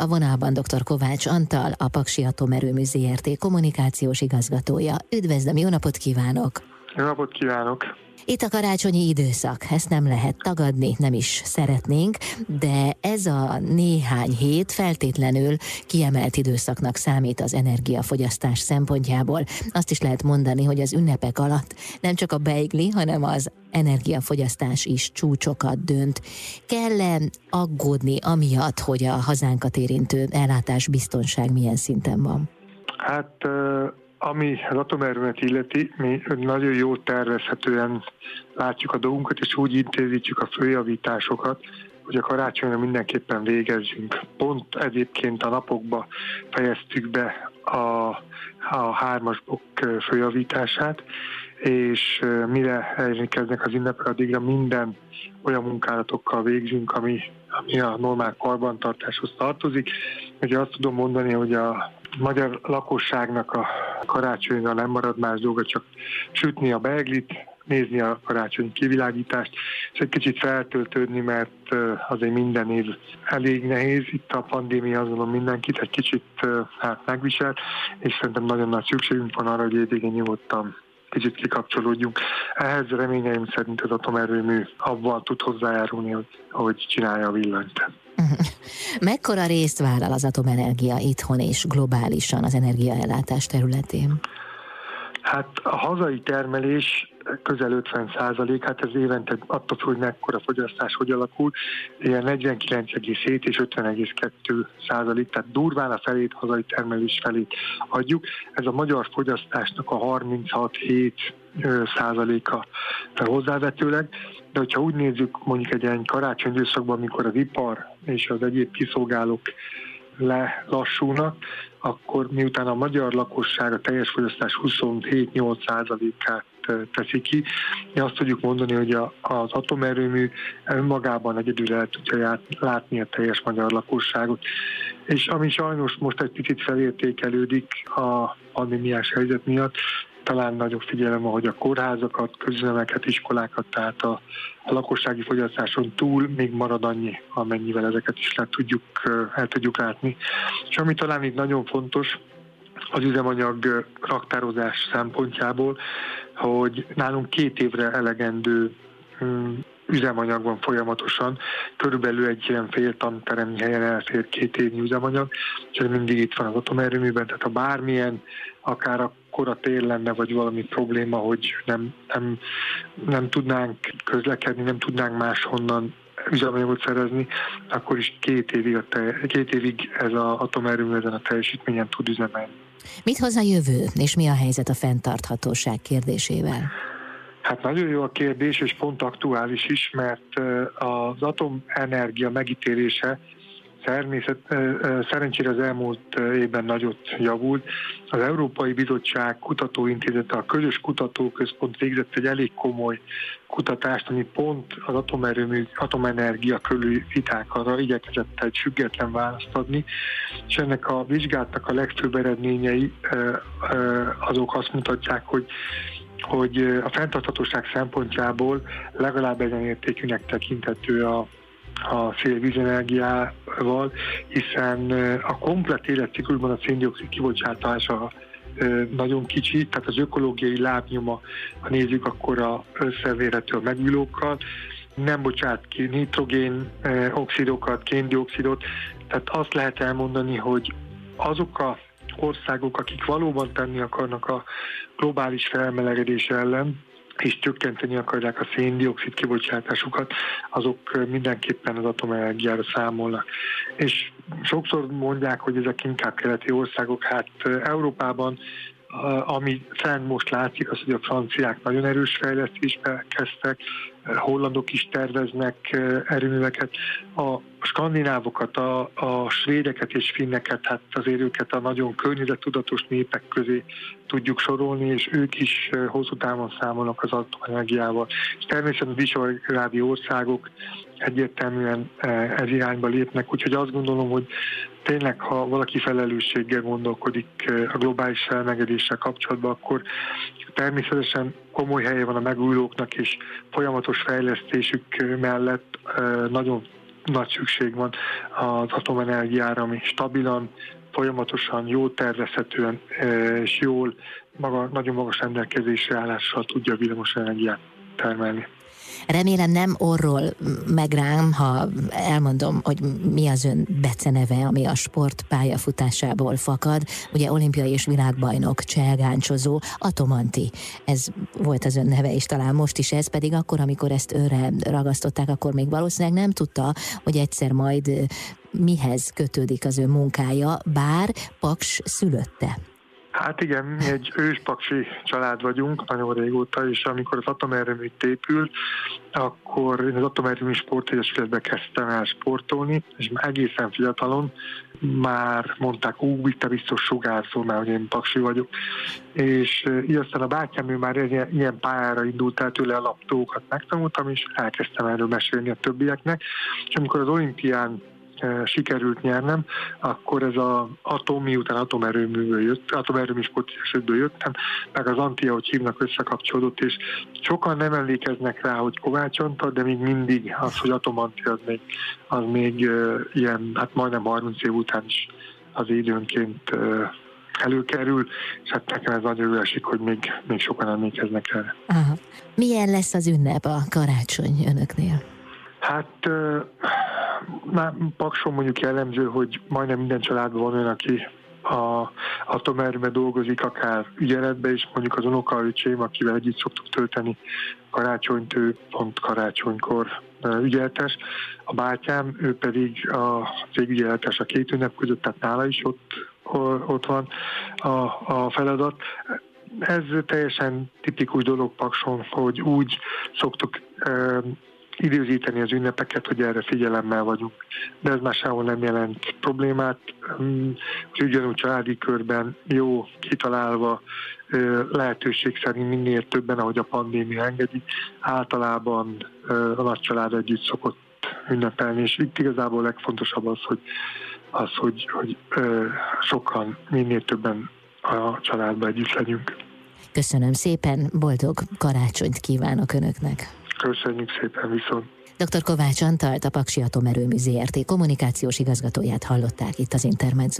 A vonalban dr. Kovács Antal, a Paksi Atomerőmű ZRT kommunikációs igazgatója. Üdvözlöm, jó napot kívánok! Jó napot kívánok! Itt a karácsonyi időszak, ezt nem lehet tagadni, nem is szeretnénk, de ez a néhány hét feltétlenül kiemelt időszaknak számít az energiafogyasztás szempontjából. Azt is lehet mondani, hogy az ünnepek alatt nem csak a beigli, hanem az energiafogyasztás is csúcsokat dönt. Kell-e aggódni amiatt, hogy a hazánkat érintő ellátás biztonság milyen szinten van? Hát ami az atomerőmet illeti, mi nagyon jó tervezhetően látjuk a dolgunkat, és úgy intézítjük a főjavításokat, hogy a karácsonyra mindenképpen végezzünk. Pont egyébként a napokba fejeztük be a, a hármas blokk főjavítását, és mire elérkeznek az ünnepek, addigra minden olyan munkálatokkal végzünk, ami, ami a normál karbantartáshoz tartozik. Ugye azt tudom mondani, hogy a magyar lakosságnak a karácsonyra nem marad más dolga, csak sütni a beiglit, nézni a karácsony kivilágítást, és egy kicsit feltöltődni, mert azért minden év elég nehéz. Itt a pandémia azon mindenkit egy kicsit hát megvisel, és szerintem nagyon nagy szükségünk van arra, hogy évvégén nyugodtan kicsit kikapcsolódjunk. Ehhez reményeim szerint az atomerőmű abban tud hozzájárulni, hogy, hogy csinálja a villanyt. Mekkora részt vállal az atomenergia itthon és globálisan az energiaellátás területén? Hát a hazai termelés közel 50 százalék, hát ez évente attól hogy mekkora fogyasztás hogy alakul, ilyen 49,7 és 50,2 százalék, tehát durván a felét hazai termelés felét adjuk. Ez a magyar fogyasztásnak a 36,7 százaléka hozzávetőleg, de hogyha úgy nézzük mondjuk egy ilyen karácsony időszakban, amikor az ipar és az egyéb kiszolgálók lelassulnak, akkor miután a magyar lakosság a teljes fogyasztás 27-8%-át teszi ki. Mi azt tudjuk mondani, hogy a, az atomerőmű önmagában egyedül el tudja látni a teljes magyar lakosságot. És ami sajnos most egy picit felértékelődik a pandémiás helyzet miatt, talán nagyobb figyelem, ahogy a kórházakat, közüzemeket, iskolákat, tehát a, a lakossági fogyasztáson túl még marad annyi, amennyivel ezeket is le tudjuk, el tudjuk látni. És ami talán itt nagyon fontos, az üzemanyag raktározás szempontjából, hogy nálunk két évre elegendő hm, üzemanyag van folyamatosan, körülbelül egy ilyen fél tanteremi helyen elfér két évnyi üzemanyag, és ez mindig itt van az atomerőműben, tehát ha bármilyen, akár akkor a tél lenne, vagy valami probléma, hogy nem, nem, nem tudnánk közlekedni, nem tudnánk máshonnan üzemanyagot szerezni, akkor is két évig, a te, két évig ez az atomerőmű ezen a teljesítményen tud üzemelni. Mit hoz a jövő, és mi a helyzet a fenntarthatóság kérdésével? Hát nagyon jó a kérdés, és pont aktuális is, mert az atomenergia megítélése természet, szerencsére az elmúlt évben nagyot javult. Az Európai Bizottság Kutatóintézete, a Közös Kutatóközpont végzett egy elég komoly kutatást, ami pont az atomerőmű, atomenergia körül vitákra igyekezett egy független választ adni, és ennek a vizsgálatnak a legfőbb eredményei azok azt mutatják, hogy hogy a fenntarthatóság szempontjából legalább egyenértékűnek tekintető a a szélvízenergiával, hiszen a komplet életciklusban a széndiokszid kibocsátása nagyon kicsi, tehát az ökológiai lábnyoma, ha nézzük, akkor a összevérhető a megülókkal, nem bocsát ki nitrogén oxidokat, kéndioxidot, tehát azt lehet elmondani, hogy azok a országok, akik valóban tenni akarnak a globális felmelegedés ellen, és csökkenteni akarják a széndiokszid kibocsátásukat, azok mindenképpen az atomenergiára számolnak. És sokszor mondják, hogy ezek inkább keleti országok, hát Európában ami fenn most látszik, az, hogy a franciák nagyon erős fejlesztésbe kezdtek, hollandok is terveznek erőműveket, a skandinávokat, a, a svédeket és finneket, hát azért őket a nagyon környezettudatos népek közé tudjuk sorolni, és ők is hosszú távon számolnak az atomenergiával. És természetesen a visegrádi országok egyértelműen ez irányba lépnek, úgyhogy azt gondolom, hogy tényleg, ha valaki felelősséggel gondolkodik a globális felmegedéssel kapcsolatban, akkor természetesen komoly helye van a megújulóknak, és folyamatos fejlesztésük mellett nagyon nagy szükség van az atomenergiára, ami stabilan, folyamatosan, jó tervezhetően és jól, maga, nagyon magas rendelkezésre állással tudja a villamos energiát termelni. Remélem nem orról meg rám, ha elmondom, hogy mi az ön beceneve, ami a sport pályafutásából fakad. Ugye olimpiai és világbajnok, cselgáncsozó, Atomanti. Ez volt az ön neve, és talán most is ez, pedig akkor, amikor ezt őre ragasztották, akkor még valószínűleg nem tudta, hogy egyszer majd mihez kötődik az ő munkája, bár Paks szülötte. Hát igen, mi egy őspaksi család vagyunk nagyon régóta, és amikor az atomerőmű épült, akkor én az atomerőmű sportegyesületbe kezdtem el sportolni, és már egészen fiatalon már mondták, ú, itt a biztos sugárzó, mert hogy én paksi vagyok. És így aztán a bátyám, ő már ilyen, ilyen pályára indult el tőle a laptókat megtanultam, és elkezdtem erről mesélni a többieknek. És amikor az olimpián sikerült nyernem, akkor ez az atom, miután atomerőműből jött, atomerőmű sportesőből jöttem, meg az Antia, hogy hívnak, összekapcsolódott, és sokan nem emlékeznek rá, hogy Kovács Antal, de még mindig az, hogy atomantia, az még, az még uh, ilyen, hát majdnem 30 év után is az időnként uh, előkerül, és hát nekem ez nagyon esik, hogy még, még sokan emlékeznek erre. Aha. Milyen lesz az ünnep a karácsony önöknél? Hát már Pakson mondjuk jellemző, hogy majdnem minden családban van olyan, aki a atomerőben dolgozik, akár ügyeletben is, mondjuk az unokaöcsém, akivel együtt szoktuk tölteni karácsonyt, ő pont karácsonykor ügyeletes. A bátyám, ő pedig a cégügyeletes a két ünnep között, tehát nála is ott, ott van a, a feladat. Ez teljesen tipikus dolog Pakson, hogy úgy szoktuk időzíteni az ünnepeket, hogy erre figyelemmel vagyunk. De ez már sehol nem jelent problémát. Mm, ugyanúgy családi körben jó kitalálva, lehetőség szerint minél többen, ahogy a pandémia engedi, általában a nagy család együtt szokott ünnepelni, és itt igazából legfontosabb az, hogy, az, hogy, hogy sokan, minél többen a családban együtt legyünk. Köszönöm szépen, boldog karácsonyt kívánok Önöknek! Köszönjük szépen viszont. Dr. Kovács Antalt, a Paksi Atomerőmű ZRT kommunikációs igazgatóját hallották itt az Intermezzo.